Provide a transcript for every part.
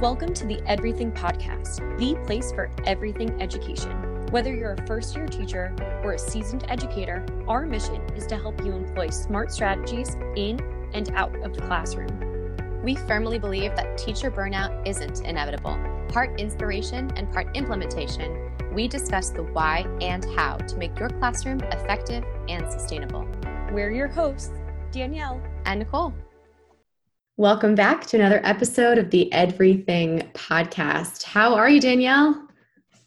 Welcome to the EDverything Podcast, the place for everything education. Whether you're a first year teacher or a seasoned educator, our mission is to help you employ smart strategies in and out of the classroom. We firmly believe that teacher burnout isn't inevitable. Part inspiration and part implementation, we discuss the why and how to make your classroom effective and sustainable. We're your hosts, Danielle and Nicole. Welcome back to another episode of the EDverything Podcast. How are you, Danielle?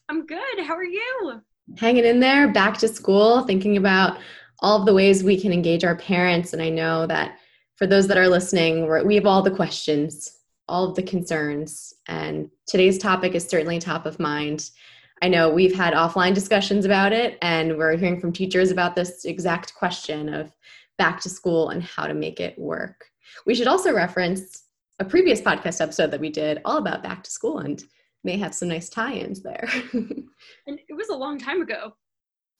I'm good. How are you? Hanging in there, back to school, thinking about all of the ways we can engage our parents. And I know that for those that are listening, we have all the questions, all of the concerns. And today's topic is certainly top of mind. I know we've had offline discussions about it, and we're hearing from teachers about this exact question of back to school and how to make it work. We should also reference a previous podcast episode that we did all about back to school and may have some nice tie-ins there. and it was a long time ago.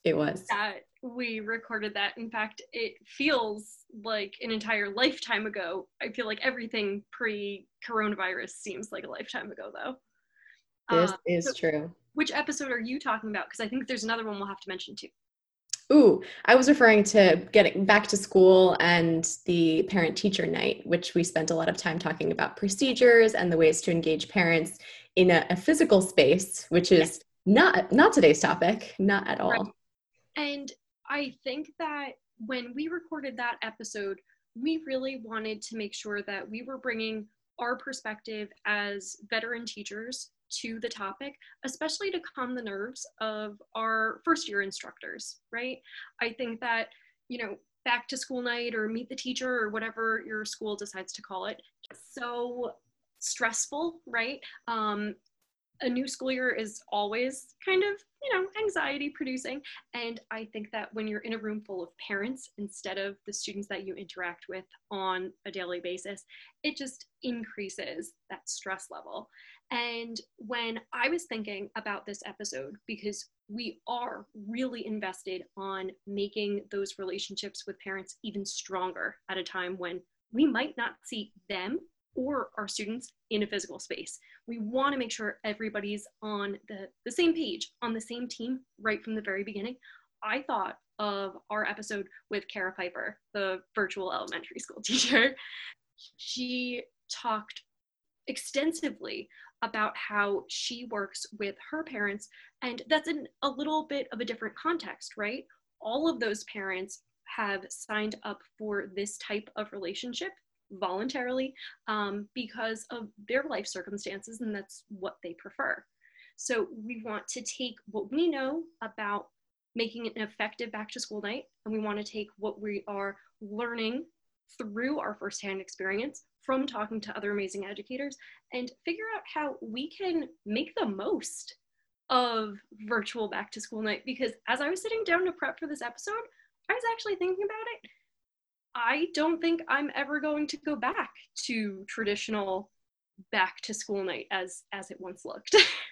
It was. That we recorded that. In fact, it feels like an entire lifetime ago. I feel like everything pre-coronavirus seems like a lifetime ago though. This uh, is so true. Which episode are you talking about? Because I think there's another one we'll have to mention too. Ooh, I was referring to getting back to school and the parent teacher night, which we spent a lot of time talking about procedures and the ways to engage parents in a, a physical space, which is yes. not not today's topic, not at all. Right. And I think that when we recorded that episode, we really wanted to make sure that we were bringing our perspective as veteran teachers to the topic, especially to calm the nerves of our first year instructors, right? I think that, you know, back to school night or meet the teacher or whatever your school decides to call it, so stressful, right? Um, a new school year is always kind of, you know, anxiety producing. And I think that when you're in a room full of parents instead of the students that you interact with on a daily basis, it just increases that stress level. And when I was thinking about this episode, because we are really invested on making those relationships with parents even stronger at a time when we might not see them or our students in a physical space. We want to make sure everybody's on the, the same page, on the same team right from the very beginning. I thought of our episode with Kara Piper, the virtual elementary school teacher. She talked extensively about how she works with her parents. And that's in a little bit of a different context, right? All of those parents have signed up for this type of relationship voluntarily um, because of their life circumstances, and that's what they prefer. So we want to take what we know about making an effective back to school night, and we want to take what we are learning through our firsthand experience from talking to other amazing educators and figure out how we can make the most of virtual back to school night because as I was sitting down to prep for this episode, I was actually thinking about it. I don't think I'm ever going to go back to traditional back to school night as as it once looked.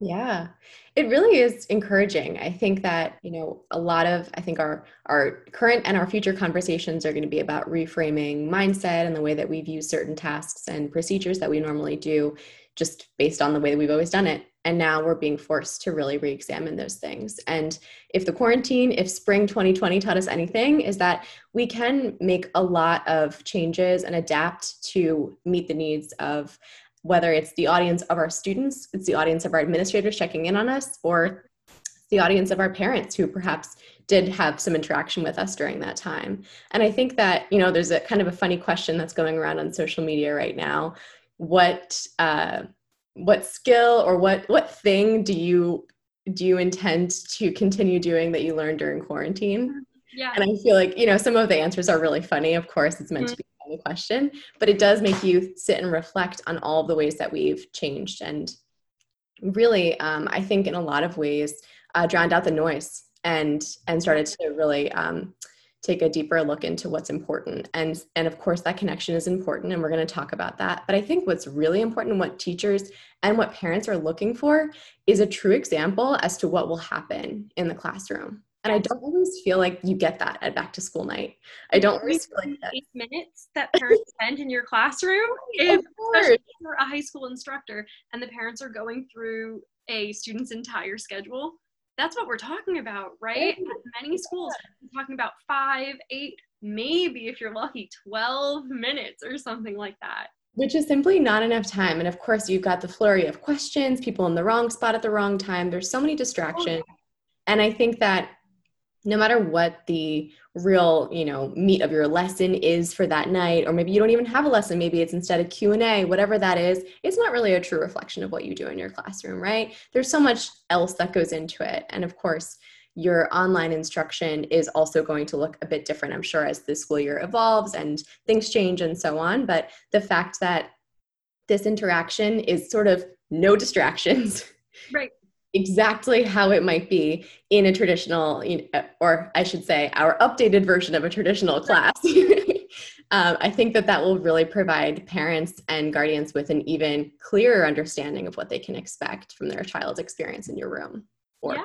Yeah, it really is encouraging. I think that, you know, a lot of, I think our, our current and our future conversations are going to be about reframing mindset and the way that we view certain tasks and procedures that we normally do just based on the way that we've always done it. And now we're being forced to really re examine those things. And if the quarantine, if spring 2020 taught us anything, is that we can make a lot of changes and adapt to meet the needs of whether it's the audience of our students, it's the audience of our administrators checking in on us, or the audience of our parents who perhaps did have some interaction with us during that time. And I think that, you know, there's a kind of a funny question that's going around on social media right now. What uh, what skill or what what thing do you do you intend to continue doing that you learned during quarantine? Yeah. And I feel like, you know, some of the answers are really funny. Of course, it's meant mm-hmm. to be the question, but it does make you sit and reflect on all the ways that we've changed. And really, um, I think in a lot of ways, uh, drowned out the noise and and started to really um, take a deeper look into what's important. And and of course, that connection is important, and we're going to talk about that. But I think what's really important, what teachers and what parents are looking for, is a true example as to what will happen in the classroom. And I don't always feel like you get that at back to school night. I don't always feel like that. Eight minutes that parents spend in your classroom oh is your high school instructor and the parents are going through a student's entire schedule, that's what we're talking about, right? At many schools, we're talking about five, eight, maybe if you're lucky, 12 minutes or something like that. Which is simply not enough time. And of course, you've got the flurry of questions, people in the wrong spot at the wrong time. There's so many oh, distractions. And I think that no matter what the real you know meat of your lesson is for that night or maybe you don't even have a lesson maybe it's instead a q&a whatever that is it's not really a true reflection of what you do in your classroom right? There's so much else that goes into it. And of course your online instruction is also going to look a bit different i'm sure as the school year evolves and things change and so on. But the fact that this interaction is sort of no distractions right exactly how it might be in a traditional, or I should say, our updated version of a traditional class. um, I think that that will really provide parents and guardians with an even clearer understanding of what they can expect from their child's experience in your room or yeah.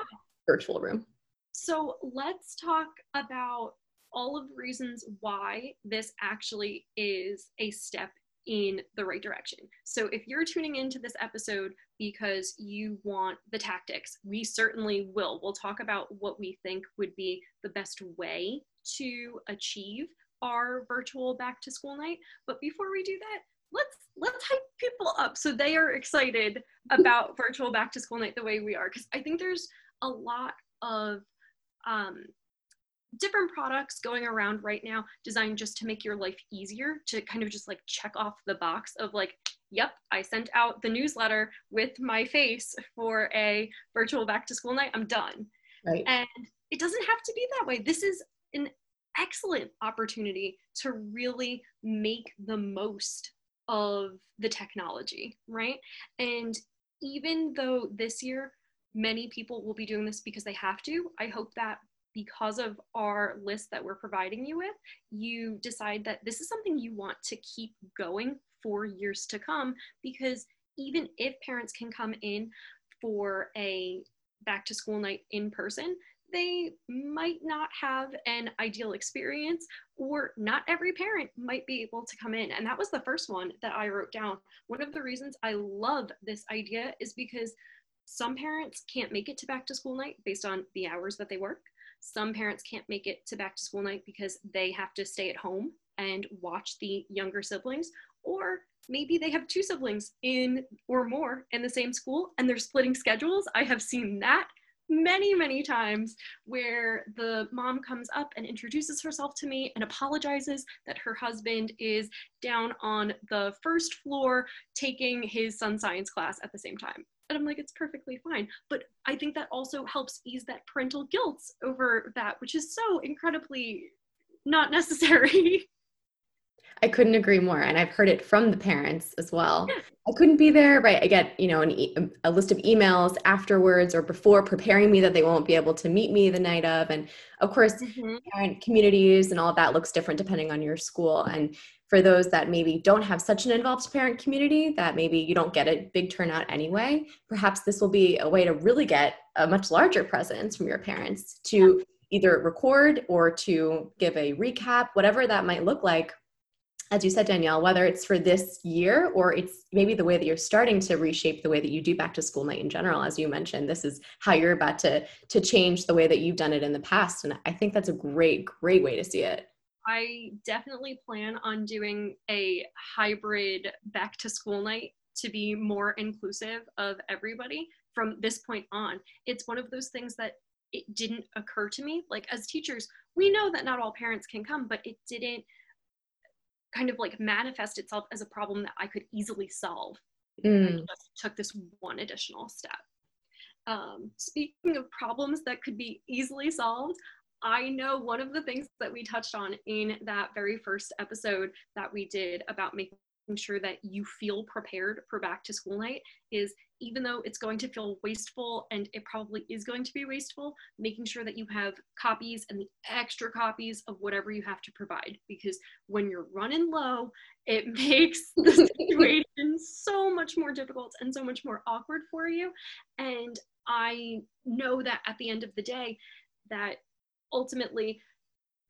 virtual room. So let's talk about all of the reasons why this actually is a step in the right direction. So if you're tuning into this episode because you want the tactics, we certainly will. We'll talk about what we think would be the best way to achieve our virtual back to school night. But before we do that, let's let's hype people up so they are excited about virtual back to school night the way we are because I think there's a lot of um, different products going around right now designed just to make your life easier to kind of just like check off the box of like yep i sent out the newsletter with my face for a virtual back to school night. I'm done. Right. And it doesn't have to be that way. This is an excellent opportunity to really make the most of the technology right? And even though this year many people will be doing this because they have to i hope that because of our list that we're providing you with, you decide that this is something you want to keep going for years to come because even if parents can come in for a back to school night in person, they might not have an ideal experience, or not every parent might be able to come in. And that was the first one that I wrote down. One of the reasons I love this idea is because some parents can't make it to back to school night based on the hours that they work. Some parents can't make it to back to school night because they have to stay at home and watch the younger siblings, or maybe they have two siblings in or more in the same school and they're splitting schedules. I have seen that many, many times where the mom comes up and introduces herself to me and apologizes that her husband is down on the first floor taking his son science class at the same time. And I'm like, it's perfectly fine. But I think that also helps ease that parental guilt over that, which is so incredibly not necessary. I couldn't agree more. And I've heard it from the parents as well. I couldn't be there, but I get, you know, an e- a list of emails afterwards or before preparing me that they won't be able to meet me the night of. And of course, mm-hmm. parent communities and all that looks different depending on your school. And for those that maybe don't have such an involved parent community that maybe you don't get a big turnout anyway perhaps this will be a way to really get a much larger presence from your parents to either record or to give a recap whatever that might look like. As you said danielle whether it's for this year or it's maybe the way that you're starting to reshape the way that you do back to school night in general as you mentioned this is how you're about to to change the way that you've done it in the past. And i think that's a great great way to see it I definitely plan on doing a hybrid back to school night to be more inclusive of everybody from this point on. It's one of those things that it didn't occur to me. Like, as teachers, we know that not all parents can come, but it didn't kind of like manifest itself as a problem that I could easily solve. Mm. I just took this one additional step. Um, speaking of problems that could be easily solved, I know one of the things that we touched on in that very first episode that we did about making sure that you feel prepared for back to school night is even though it's going to feel wasteful and it probably is going to be wasteful, making sure that you have copies and the extra copies of whatever you have to provide. Because when you're running low, it makes the situation so much more difficult and so much more awkward for you. And I know that at the end of the day, that ultimately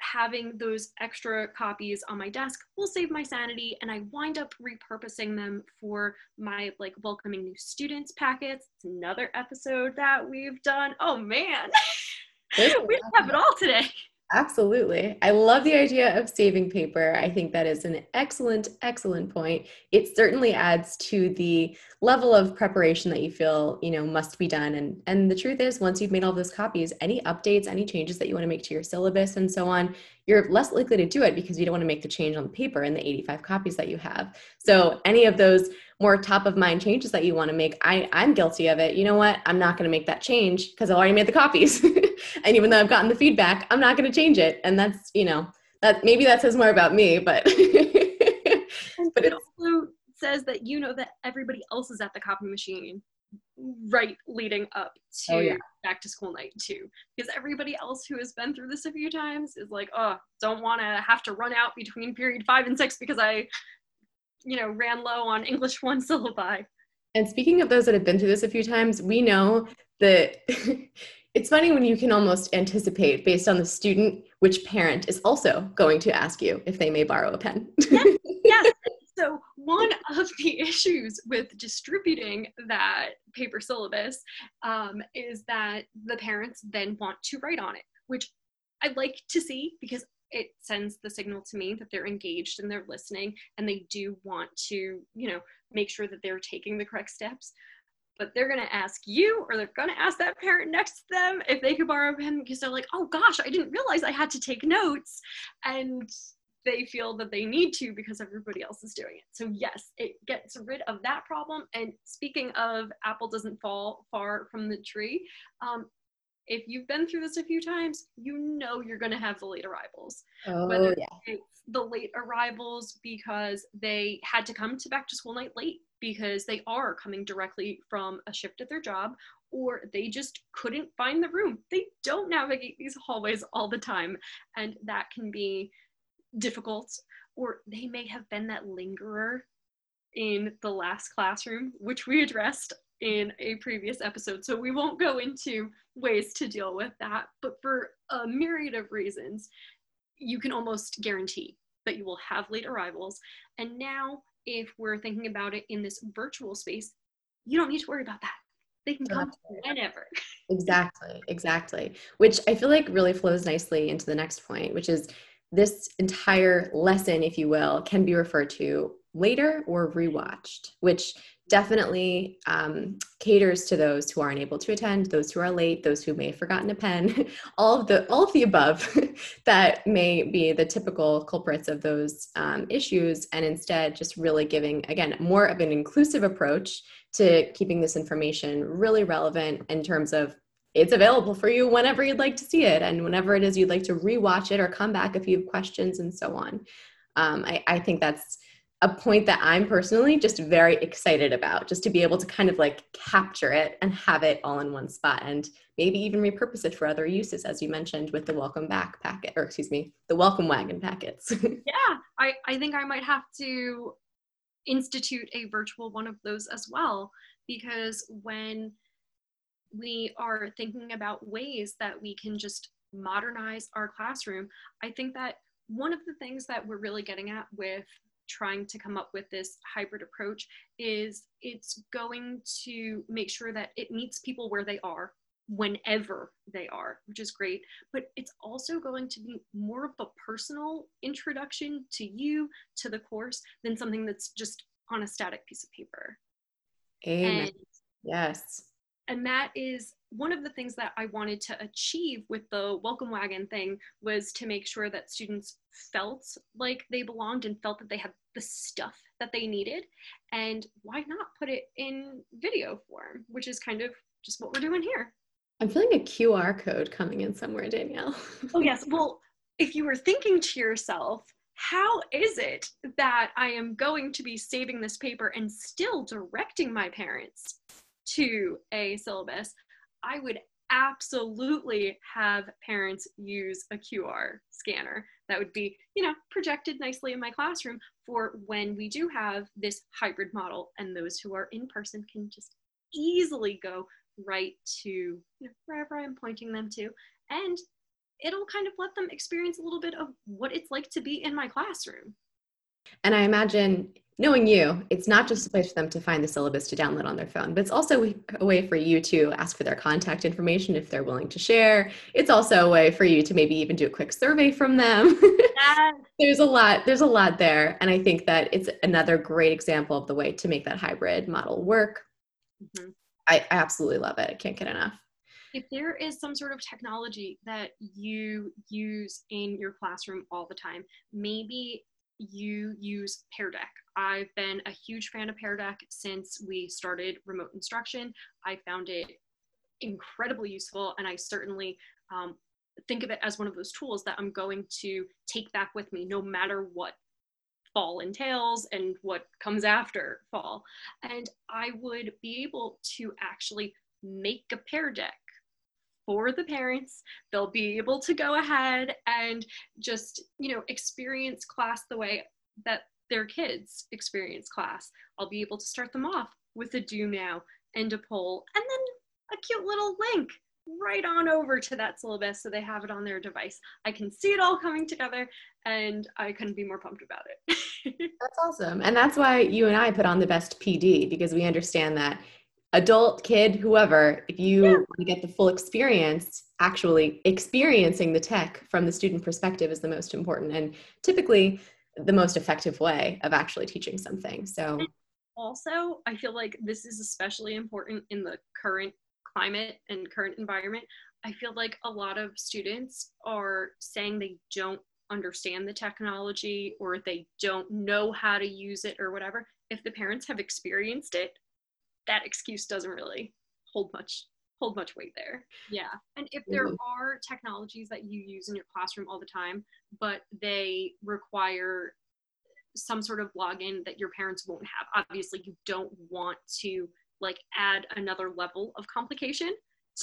having those extra copies on my desk will save my sanity and I wind up repurposing them for my like welcoming new students packets. It's another episode that we've done. Oh man. we have it all today. Absolutely. I love the idea of saving paper. I think that is an excellent, excellent point. It certainly adds to the level of preparation that you feel, you know, must be done. And and the truth is once you've made all those copies, any updates, any changes that you want to make to your syllabus and so on, you're less likely to do it because you don't want to make the change on the paper in the 85 copies that you have. So any of those more top of mind changes that you want to make, I, I'm guilty of it. You know what? I'm not going to make that change because i've already made the copies. and even though I've gotten the feedback, I'm not going to change it. And that's, you know, that maybe that says more about me, but but it also says that you know that everybody else is at the copy machine right leading up to oh, yeah. back to school night too because everybody else who has been through this a few times is like oh don't want to have to run out between period five and six because i you know ran low on english one syllabi and speaking of those that have been through this a few times we know that It's funny when you can almost anticipate based on the student which parent is also going to ask you if they may borrow a pen. yes, yes. So, one of the issues with distributing that paper syllabus um, is that the parents then want to write on it, which I like to see because it sends the signal to me that they're engaged and they're listening and they do want to, you know, make sure that they're taking the correct steps but they're going to ask you or they're going to ask that parent next to them if they could borrow pen because they're like, oh gosh, I didn't realize I had to take notes. And they feel that they need to because everybody else is doing it. So, yes, it gets rid of that problem. And speaking of apple doesn't fall far from the tree, um, if you've been through this a few times, you know you're going to have the late arrivals. Oh, Whether yeah. it's the late arrivals because they had to come to back to school night late because they are coming directly from a shift at their job or they just couldn't find the room. They don't navigate these hallways all the time, and that can be difficult. Or they may have been that lingerer in the last classroom, which we addressed in a previous episode. So we won't go into ways to deal with that, but for a myriad of reasons, you can almost guarantee that you will have late arrivals. And now if we're thinking about it in this virtual space, you don't need to worry about that. They can come whenever. exactly, exactly. Which I feel like really flows nicely into the next point, which is this entire lesson, if you will, can be referred to later or rewatched, which definitely um, caters to those who aren't able to attend, those who are late, those who may have forgotten a pen, all of the all of the above that may be the typical culprits of those um, issues, and instead just really giving again more of an inclusive approach to keeping this information really relevant in terms of it's available for you whenever you'd like to see it and whenever it is you'd like to rewatch it or come back if you have questions and so on. Um, I, I think that's a point that I'm personally just very excited about, just to be able to kind of like capture it and have it all in one spot and maybe even repurpose it for other uses, as you mentioned with the welcome back packet, or excuse me, the welcome wagon packets. yeah, I, I think I might have to institute a virtual one of those as well, because when we are thinking about ways that we can just modernize our classroom, I think that one of the things that we're really getting at with trying to come up with this hybrid approach is it's going to make sure that it meets people where they are whenever they are, which is great. But it's also going to be more of a personal introduction to you, to the course, than something that's just on a static piece of paper. Amen. And, yes. And that is one of the things that I wanted to achieve with the welcome wagon thing was to make sure that students felt like they belonged and felt that they had the stuff that they needed. And why not put it in video form, which is kind of just what we're doing here. I'm feeling a QR code coming in somewhere, Danielle. oh, yes. Well, if you were thinking to yourself, how is it that I am going to be saving this paper and still directing my parents to a syllabus? I would absolutely have parents use a QR scanner that would be, you know, projected nicely in my classroom for when we do have this hybrid model and those who are in person can just easily go right to you know, wherever I'm pointing them to. And it'll kind of let them experience a little bit of what it's like to be in my classroom. And I imagine knowing you, it's not just a place for them to find the syllabus to download on their phone, but it's also a way for you to ask for their contact information if they're willing to share. It's also a way for you to maybe even do a quick survey from them. Yes. there's a lot, there's a lot there. And I think that it's another great example of the way to make that hybrid model work. Mm-hmm. I, I absolutely love it. I can't get enough. If there is some sort of technology that you use in your classroom all the time, maybe you use Pear Deck. I've been a huge fan of Pear Deck since we started remote instruction. I found it incredibly useful, and I certainly um, think of it as one of those tools that I'm going to take back with me no matter what fall entails and what comes after fall. And I would be able to actually make a Pear Deck for the parents. They'll be able to go ahead and just, you know, experience class the way that their kids experience class. I'll be able to start them off with a do now and a poll and then a cute little link right on over to that syllabus so they have it on their device. I can see it all coming together and I couldn't be more pumped about it. that's awesome. And that's why you and I put on the best PD because we understand that adult, kid, whoever, if you yeah. want to get the full experience, actually experiencing the tech from the student perspective is the most important and typically the most effective way of actually teaching something. So, also, I feel like this is especially important in the current climate and current environment. I feel like a lot of students are saying they don't understand the technology or they don't know how to use it or whatever. If the parents have experienced it, that excuse doesn't really hold much hold much weight there. Yeah. And if there mm-hmm. are technologies that you use in your classroom all the time, but they require some sort of login that your parents won't have, obviously you don't want to like add another level of complication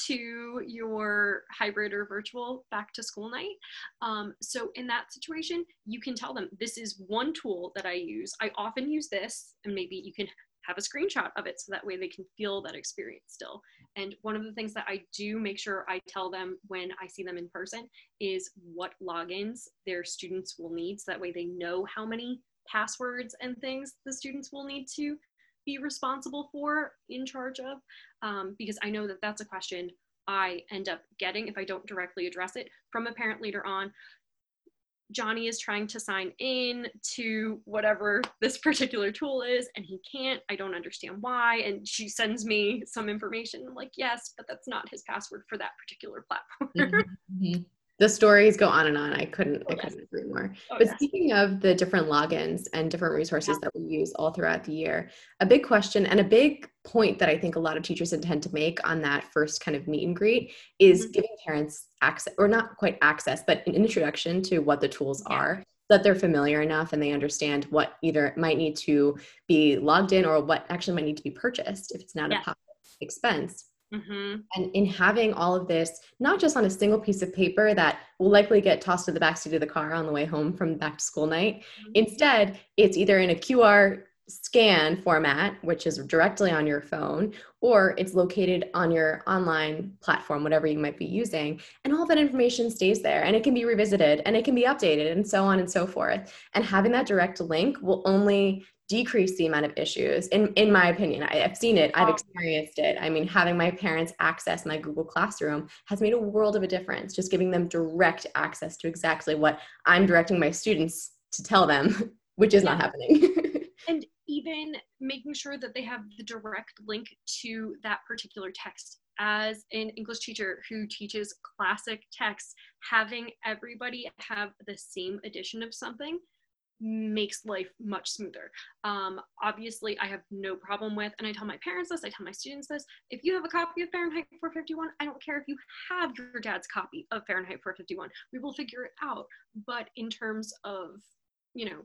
to your hybrid or virtual back to school night. Um, so in that situation, you can tell them this is one tool that I use. I often use this, and maybe you can have a screenshot of it so that way they can feel that experience still. And one of the things that I do make sure I tell them when I see them in person is what logins their students will need so that way they know how many passwords and things the students will need to be responsible for, in charge of, um, because I know that that's a question I end up getting if I don't directly address it from a parent later on. Johnny is trying to sign in to whatever this particular tool is and he can't. I don't understand why. And she sends me some information. I'm like, yes, but that's not his password for that particular platform. Mm-hmm. The stories go on and on. I couldn't, oh, I couldn't agree more. Oh, but speaking of the different logins and different resources yeah. that we use all throughout the year, a big question and a big point that I think a lot of teachers intend to make on that first kind of meet and greet is mm-hmm. giving parents access, or not quite access, but an introduction to what the tools yeah. are that they're familiar enough and they understand what either might need to be logged in or what actually might need to be purchased if it's not yeah. a expense Mm-hmm. And in having all of this, not just on a single piece of paper that will likely get tossed to the backseat of the car on the way home from back to school night, mm-hmm. instead, it's either in a QR scan format, which is directly on your phone, or it's located on your online platform, whatever you might be using. And all that information stays there and it can be revisited and it can be updated and so on and so forth. And having that direct link will only decrease the amount of issues in in my opinion. I, have seen it i've experienced it. I mean having my parents access my google classroom has made a world of a difference just giving them direct access to exactly what i'm directing my students to tell them which is not happening. And even making sure that they have the direct link to that particular text. As an english teacher who teaches classic texts having everybody have the same edition of something makes life much smoother. Um, obviously, I have no problem with, and I tell my parents this, I tell my students this. If you have a copy of Fahrenheit 451, I don't care if you have your dad's copy of Fahrenheit 451. We will figure it out. But in terms of, you know,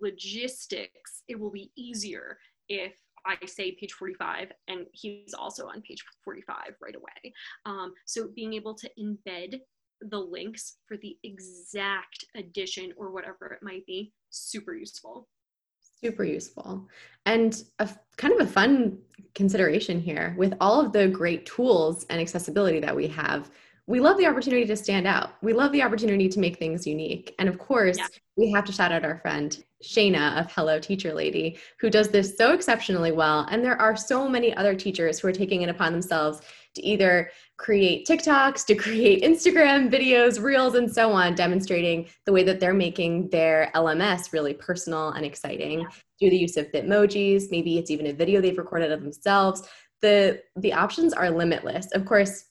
logistics, it will be easier if I say page 45 and he's also on page 45 right away. Um, so being able to embed the links for the exact edition or whatever it might be super useful super useful and a kind of a fun consideration here with all of the great tools and accessibility that we have we love the opportunity to stand out. We love the opportunity to make things unique. And of course, yeah. we have to shout out our friend Shayna of Hello Teacher Lady, who does this so exceptionally well. And there are so many other teachers who are taking it upon themselves to either create TikToks, to create Instagram videos, reels, and so on, demonstrating the way that they're making their LMS really personal and exciting. Yeah. Do the use of Bitmojis, maybe it's even a video they've recorded of themselves. The the options are limitless. Of course,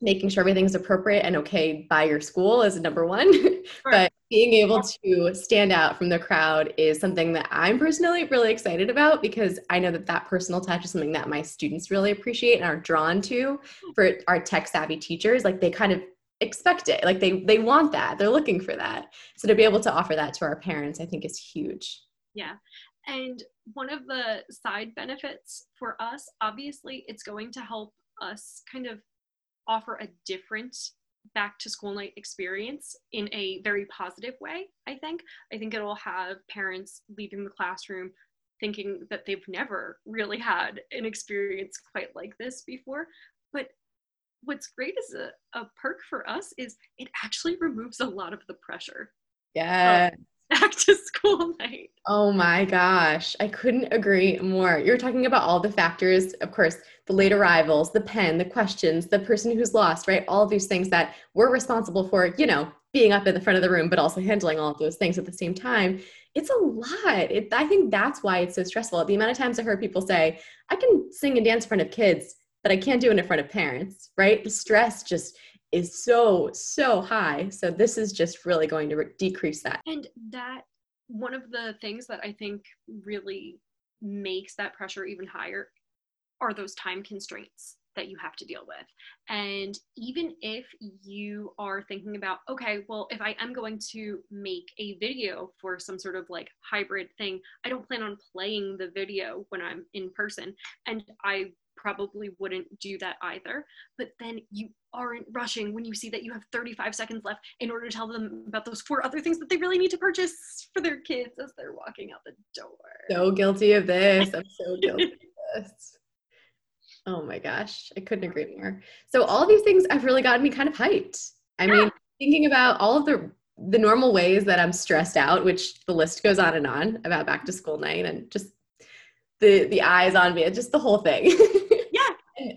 making sure everything's appropriate and okay by your school is number one. but being able to stand out from the crowd is something that I'm personally really excited about because I know that that personal touch is something that my students really appreciate and are drawn to. Hmm. For our tech savvy teachers, like they kind of expect it, like they they want that, they're looking for that. So to be able to offer that to our parents, I think is huge. Yeah. And one of the side benefits for us, obviously, it's going to help us kind of offer a different back to school night experience in a very positive way, I think. I think it'll have parents leaving the classroom thinking that they've never really had an experience quite like this before. But what's great as a, a perk for us is it actually removes a lot of the pressure. Yeah back to school night. Oh my gosh, I couldn't agree more. You're talking about all the factors, of course, the late arrivals, the pen, the questions, the person who's lost, right? All these things that we're responsible for, you know, being up in the front of the room, but also handling all of those things at the same time. It's a lot. It, I think that's why it's so stressful. The amount of times I heard people say, I can sing and dance in front of kids, but I can't do it in front of parents, right? The stress just is so so high so this is just really going to re- decrease that and that one of the things that i think really makes that pressure even higher are those time constraints that you have to deal with. And even if you are thinking about, okay, well, if I am going to make a video for some sort of like hybrid thing, I don't plan on playing the video when I'm in person. And I probably wouldn't do that either. But then you aren't rushing when you see that you have 35 seconds left in order to tell them about those four other things that they really need to purchase for their kids as they're walking out the door. So guilty of this. I'm so guilty of this. Oh my gosh, I couldn't agree more. So all these things have really gotten me kind of hyped. I yeah. mean, ah! thinking about all of the the normal ways that I'm stressed out, which the list goes on and on about back to school night and just the the eyes on me, just the whole thing.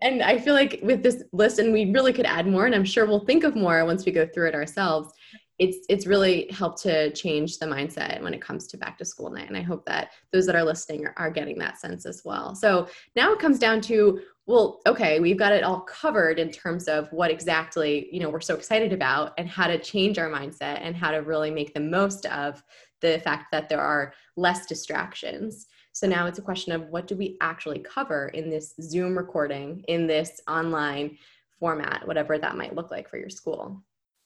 and I feel like with this list, and we really could add more, and I'm sure we'll think of more once we go through it ourselves. It's it's really helped to change the mindset when it comes to back to school night, and I hope that those that are listening are, are getting that sense as well. So now it comes down to well, okay, we've got it all covered in terms of what exactly you know we're so excited about, and how to change our mindset, and how to really make the most of the fact that there are less distractions. So now it's a question of what do we actually cover in this Zoom recording, in this online format, whatever that might look like for your school.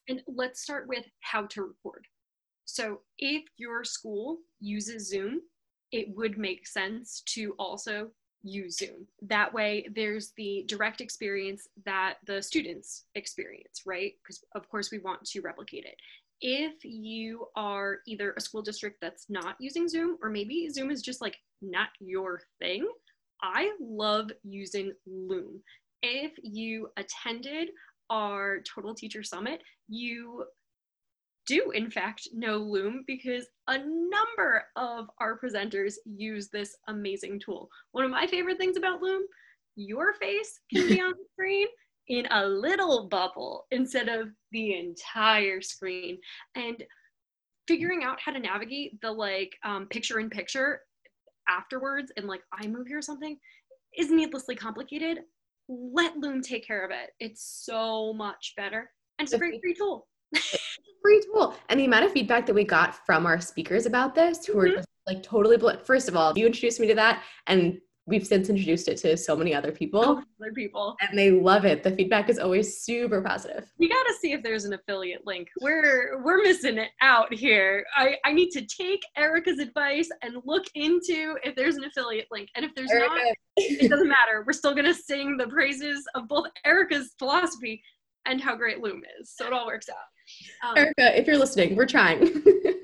And let's start with how to record. So if your school uses Zoom, it would make sense to also use Zoom. That way, there's the direct experience that the students experience, right? Because, of course, we want to replicate it if you are either a school district that's not using Zoom, or maybe Zoom is just like not your thing, I love using Loom. If you attended our Total Teacher Summit, you do in fact know Loom because a number of our presenters use this amazing tool. One of my favorite things about Loom, your face can be on the screen in a little bubble instead of the entire screen. And figuring out how to navigate the like um, picture in picture afterwards in like iMovie or something is needlessly complicated. Let Loom take care of it. It's so much better. And it's a great free tool. free tool. And the amount of feedback that we got from our speakers about this, who mm-hmm. are just like totally, bl- first of all, you introduced me to that. And we've since introduced it to so many other people. So other people. And they love it. The feedback is always super positive. We gotta see if there's an affiliate link. We're we're missing it out here. I, I need to take Erica's advice and look into if there's an affiliate link. And if there's Erica. not, it doesn't matter. We're still gonna sing the praises of both Erica's philosophy and how great Loom is. So it all works out. Um, Erica, if you're listening, we're trying.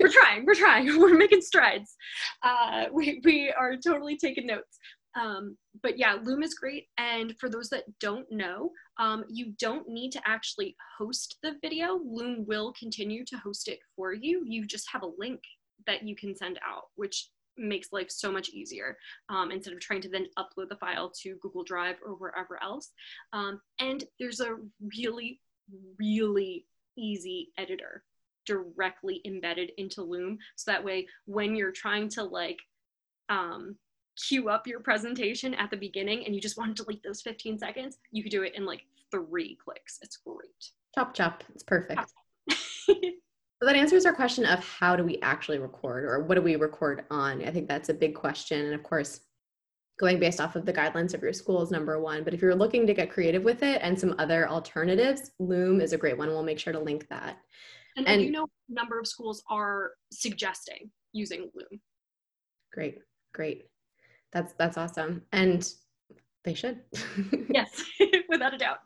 we're trying. We're trying. We're making strides. Uh, we, we are totally taking notes. Um, but yeah, Loom is great. And for those that don't know, um, you don't need to actually host the video. Loom will continue to host it for you. You just have a link that you can send out, which makes life so much easier um, instead of trying to then upload the file to Google Drive or wherever else. Um, and there's a really, really easy editor directly embedded into Loom. So that way, when you're trying to like um, queue up your presentation at the beginning and you just want to delete those 15 seconds, you could do it in like three clicks. It's great. Chop chop. It's perfect. so that answers our question of how do we actually record or what do we record on? I think that's a big question. And of course, going based off of the guidelines of your school is number one. But if you're looking to get creative with it and some other alternatives, Loom is a great one. We'll make sure to link that. And, and you know, number of schools are suggesting using Loom. Great, great. That's that's awesome, and they should. yes, without a doubt.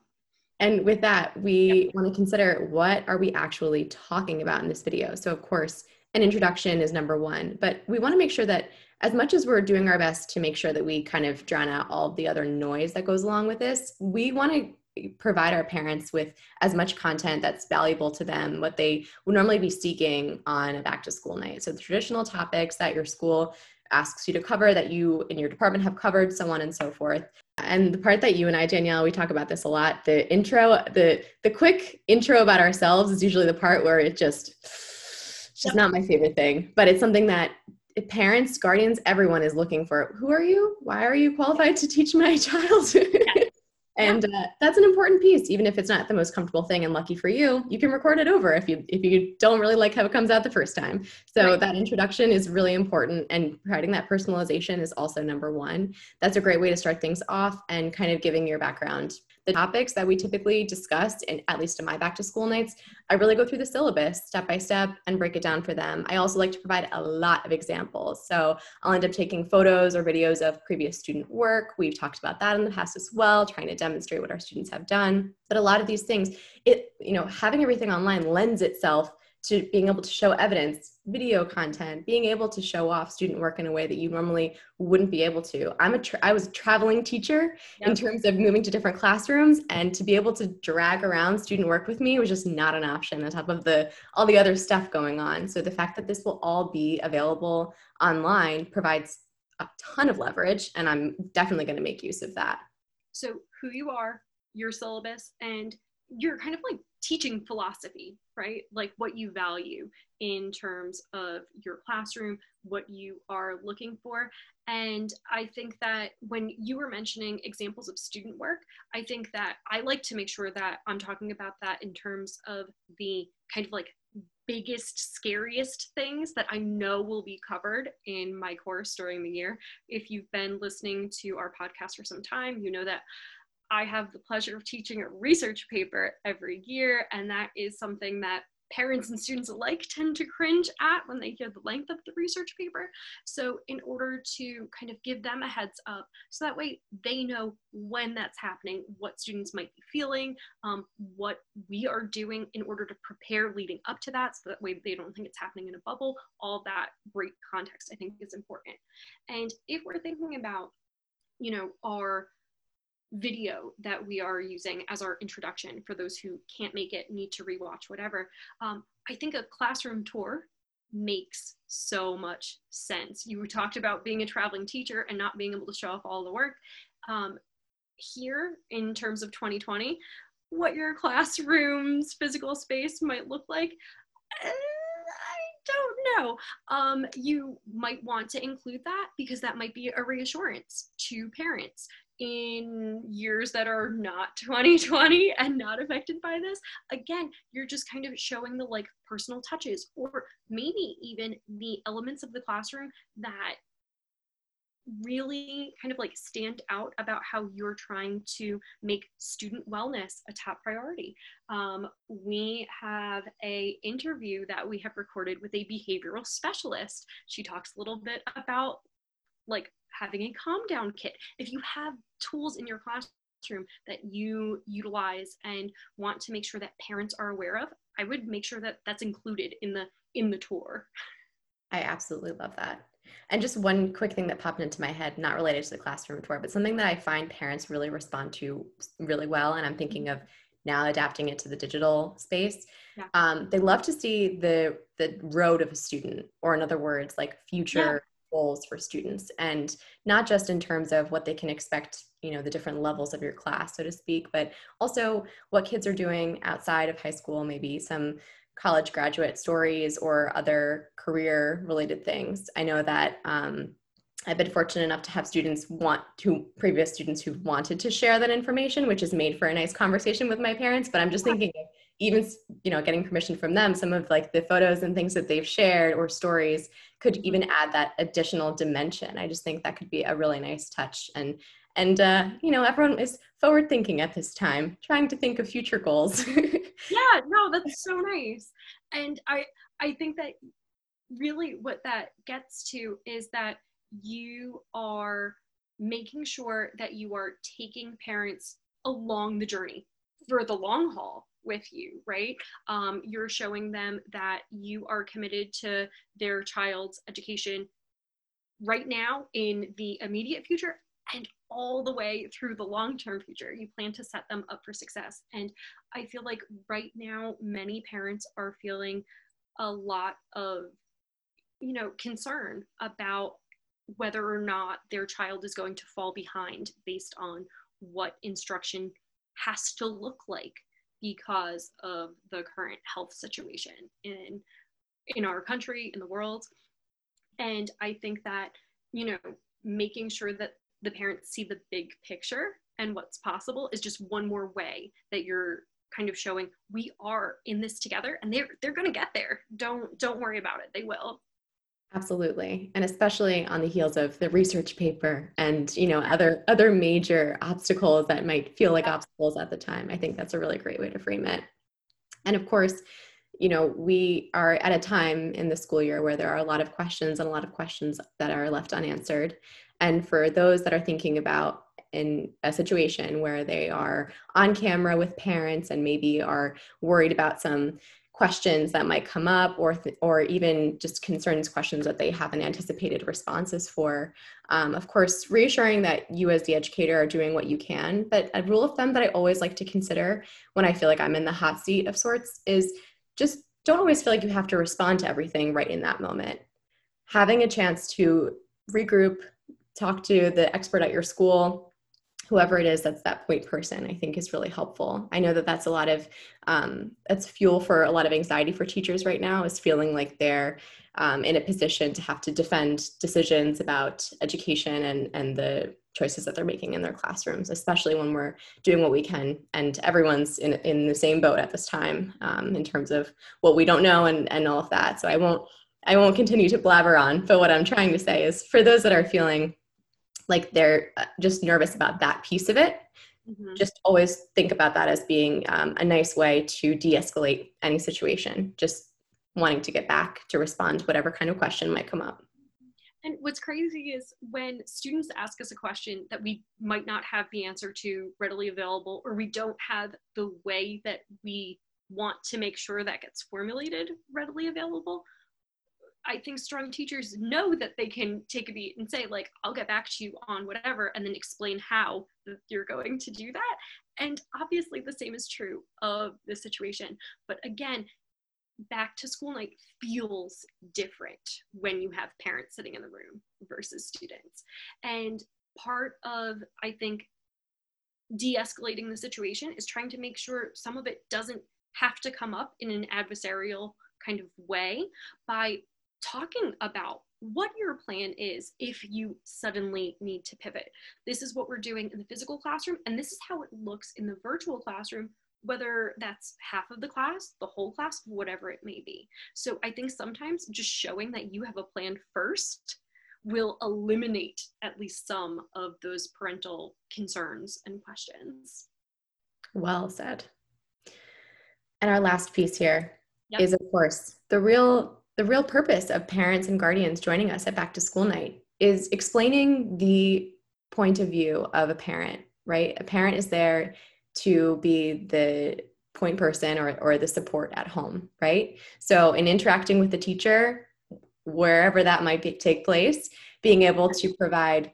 And with that, we yep. want to consider what are we actually talking about in this video. So of course, an introduction is number one, but we want to make sure that as much as we're doing our best to make sure that we kind of drown out all the other noise that goes along with this, we want to provide our parents with as much content that's valuable to them, what they would normally be seeking on a back to school night. So the traditional topics that your school asks you to cover that you in your department have covered, so on and so forth. And the part that you and I, Danielle, we talk about this a lot. The intro, the the quick intro about ourselves is usually the part where it just it's just not my favorite thing. But it's something that parents, guardians, everyone is looking for. Who are you? Why are you qualified to teach my child? And uh, that's an important piece even if it's not the most comfortable thing and lucky for you you can record it over if you if you don't really like how it comes out the first time. So right. that introduction is really important and providing that personalization is also number one. That's a great way to start things off and kind of giving your background the topics that we typically discussed, and at least in my back to school nights, I really go through the syllabus step by step and break it down for them. I also like to provide a lot of examples. So I'll end up taking photos or videos of previous student work. We've talked about that in the past as well, trying to demonstrate what our students have done. But a lot of these things, it, you know, having everything online lends itself to being able to show evidence, video content, being able to show off student work in a way that you normally wouldn't be able to. I'm a tra- I was a traveling teacher yep. in terms of moving to different classrooms, and to be able to drag around student work with me was just not an option on top of the all the other stuff going on. So the fact that this will all be available online provides a ton of leverage, and I'm definitely going to make use of that. So who you are, your syllabus, and you're kind of like teaching philosophy, right? Like what you value in terms of your classroom, what you are looking for. And I think that when you were mentioning examples of student work, I think that I like to make sure that I'm talking about that in terms of the kind of like biggest, scariest things that I know will be covered in my course during the year. If you've been listening to our podcast for some time, you know that I have the pleasure of teaching a research paper every year, and that is something that parents and students alike tend to cringe at when they hear the length of the research paper. So, in order to kind of give them a heads up, so that way they know when that's happening, what students might be feeling, um, what we are doing in order to prepare leading up to that, so that way they don't think it's happening in a bubble. All that great context, I think, is important. And if we're thinking about, you know, our video that we are using as our introduction for those who can't make it, need to rewatch, whatever. Um, I think a classroom tour makes so much sense. You talked about being a traveling teacher and not being able to show off all the work. Um, here, in terms of 2020, what your classroom's physical space might look like. Don't know. Um, you might want to include that because that might be a reassurance to parents in years that are not 2020 and not affected by this again you're just kind of showing the like personal touches or maybe even the elements of the classroom that really kind of like stand out about how you're trying to make student wellness a top priority um, we have a interview that we have recorded with a behavioral specialist she talks a little bit about like having a calm down kit. If you have tools in your classroom that you utilize and want to make sure that parents are aware of, I would make sure that that's included in the in the tour. I absolutely love that. And just one quick thing that popped into my head, not related to the classroom tour, but something that I find parents really respond to really well. And I'm thinking of now adapting it to the digital space. Yeah. Um, they love to see the the road of a student, or in other words, like future yeah. goals for students, and not just in terms of what they can expect, you know, the different levels of your class, so to speak, but also what kids are doing outside of high school, maybe some college graduate stories or other career related things. I know that um, I've been fortunate enough to have students want to previous students who wanted to share that information, which has made for a nice conversation with my parents. But I'm just thinking even you know getting permission from them, some of like the photos and things that they've shared or stories could even add that additional dimension. I just think that could be a really nice touch and and uh, you know everyone is forward thinking at this time trying to think of future goals yeah no that's so nice and i i think that really what that gets to is that you are making sure that you are taking parents along the journey for the long haul with you, right? Um, you're showing them that you are committed to their child's education right now in the immediate future and all the way through the long term future. You plan to set them up for success. And I feel like right now, many parents are feeling a lot of you know concern about whether or not their child is going to fall behind based on what instruction has to look like because of the current health situation in in our country in the world and i think that you know making sure that the parents see the big picture and what's possible is just one more way that you're kind of showing we are in this together and they're they're going to get there don't don't worry about it they will Absolutely. And especially on the heels of the research paper and, you know, other other major obstacles that might feel like obstacles at the time. I think that's a really great way to frame it. And of course, you know, we are at a time in the school year where there are a lot of questions and a lot of questions that are left unanswered. And for those that are thinking about in a situation where they are on camera with parents and maybe are worried about some questions that might come up or th- or even just concerns questions that they haven't anticipated responses for um, of course reassuring that you as the educator are doing what you can. But a rule of thumb that i always like to consider when i feel like i'm in the hot seat of sorts is just don't always feel like you have to respond to everything right in that moment. Having a chance to regroup talk to the expert at your school whoever it is that's that point person i think is really helpful. I know that that's a lot of um, that's fuel for a lot of anxiety for teachers right now is feeling like they're um, in a position to have to defend decisions about education and, and the choices that they're making in their classrooms especially when we're doing what we can and everyone's in, in the same boat at this time um, in terms of what we don't know and, and all of that. So i won't i won't continue to blabber on but what i'm trying to say is for those that are feeling like they're uh, just nervous about that piece of it. Mm-hmm. just always think about that as being um, a nice way to de-escalate any situation. Just wanting to get back to respond to whatever kind of question might come up. And what's crazy is when students ask us a question that we might not have the answer to readily available or we don't have the way that we want to make sure that gets formulated readily available I think strong teachers know that they can take a beat and say, like, I'll get back to you on whatever, and then explain how you're going to do that. And obviously, the same is true of the situation. But again, back to school night feels different when you have parents sitting in the room versus students. And part of, I think, de escalating the situation is trying to make sure some of it doesn't have to come up in an adversarial kind of way by talking about what your plan is if you suddenly need to pivot. This is what we're doing in the physical classroom, and this is how it looks in the virtual classroom, whether that's half of the class, the whole class, whatever it may be. So I think sometimes just showing that you have a plan first will eliminate at least some of those parental concerns and questions. Well said. And our last piece here yep. is, of course, the real the real purpose of parents and guardians joining us at back to school night is explaining the point of view of a parent, right? A parent is there to be the point person or, or the support at home, right? So in interacting with the teacher, wherever that might be, take place, being able to provide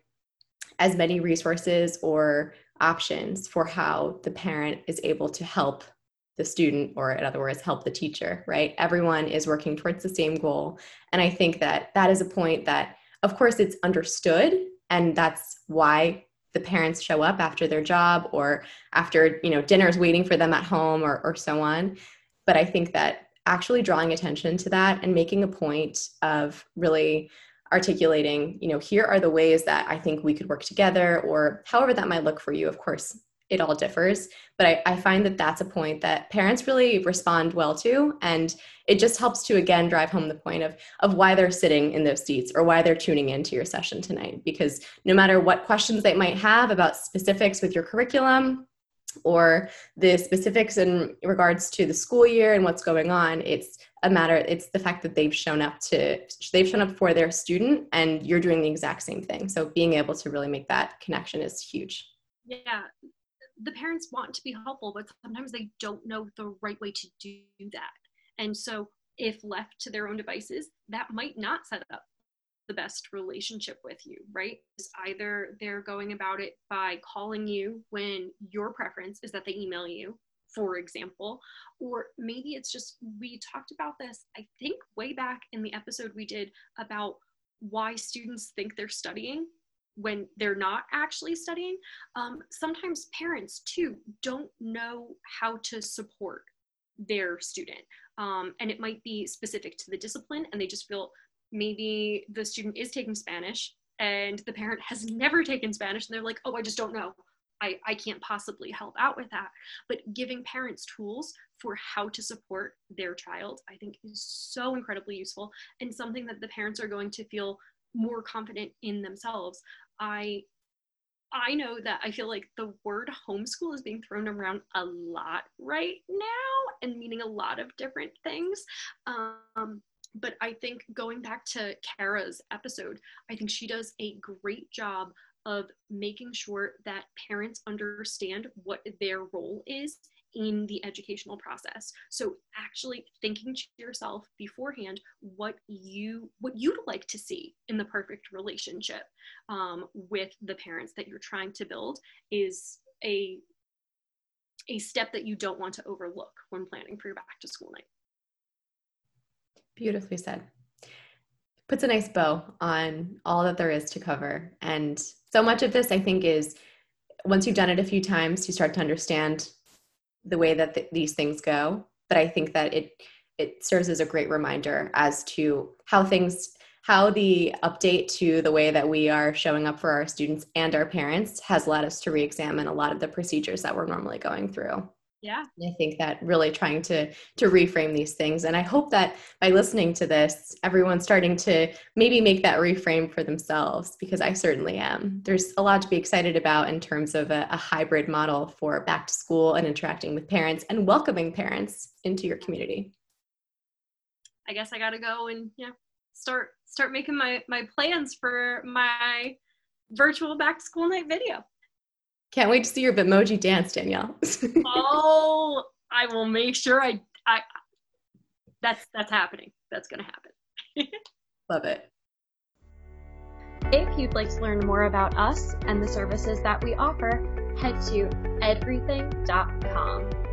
as many resources or options for how the parent is able to help the student or in other words help the teacher right? Everyone is working towards the same goal. And i think that that is a point that of course it's understood and that's why the parents show up after their job or after you know dinner's waiting for them at home or, or so on. But i think that actually drawing attention to that and making a point of really articulating you know here are the ways that i think we could work together or however that might look for you of course it all differs but I, I, find that that's a point that parents really respond well to and it just helps to again drive home the point of of why they're sitting in those seats or why they're tuning into your session tonight. Because no matter what questions they might have about specifics with your curriculum or the specifics in regards to the school year and what's going on it's a matter it's the fact that they've shown up to they've shown up for their student and you're doing the exact same thing. So being able to really make that connection is huge. Yeah the parents want to be helpful, but sometimes they don't know the right way to do that. And so, if left to their own devices, that might not set up the best relationship with you, right? It's either they're going about it by calling you when your preference is that they email you, for example, or maybe it's just we talked about this, I think, way back in the episode we did about why students think they're studying when they're not actually studying. Um, sometimes parents too don't know how to support their student. Um, and it might be specific to the discipline, and they just feel maybe the student is taking Spanish and the parent has never taken Spanish, and they're like, oh, I just don't know. I, I can't possibly help out with that. But giving parents tools for how to support their child, I think, is so incredibly useful and something that the parents are going to feel more confident in themselves I I know that I feel like the word homeschool is being thrown around a lot right now and meaning a lot of different things. Um, but I think going back to Kara's episode, I think she does a great job of making sure that parents understand what their role is in the educational process. So actually thinking to yourself beforehand what you what you'd like to see in the perfect relationship um, with the parents that you're trying to build is a a step that you don't want to overlook when planning for your back to school night. Beautifully said. Puts a nice bow on all that there is to cover. And so much of this i think is once you've done it a few times you start to understand the way that th- these things go but i think that it it serves as a great reminder as to how things how the update to the way that we are showing up for our students and our parents has led us to re-examine a lot of the procedures that we're normally going through yeah. I think that really trying to to reframe these things. And i hope that by listening to this everyone's starting to maybe make that reframe for themselves because i certainly am. There's a lot to be excited about in terms of a, a hybrid model for back to school and interacting with parents and welcoming parents into your community. I guess i gotta go and yeah start start making my my plans for my virtual back to school night video can't wait to see your Bitmoji dance, Danielle. oh, I will make sure I, I that's that's happening. That's gonna happen. Love it. If you'd like to learn more about us and the services that we offer, head to edverything.com.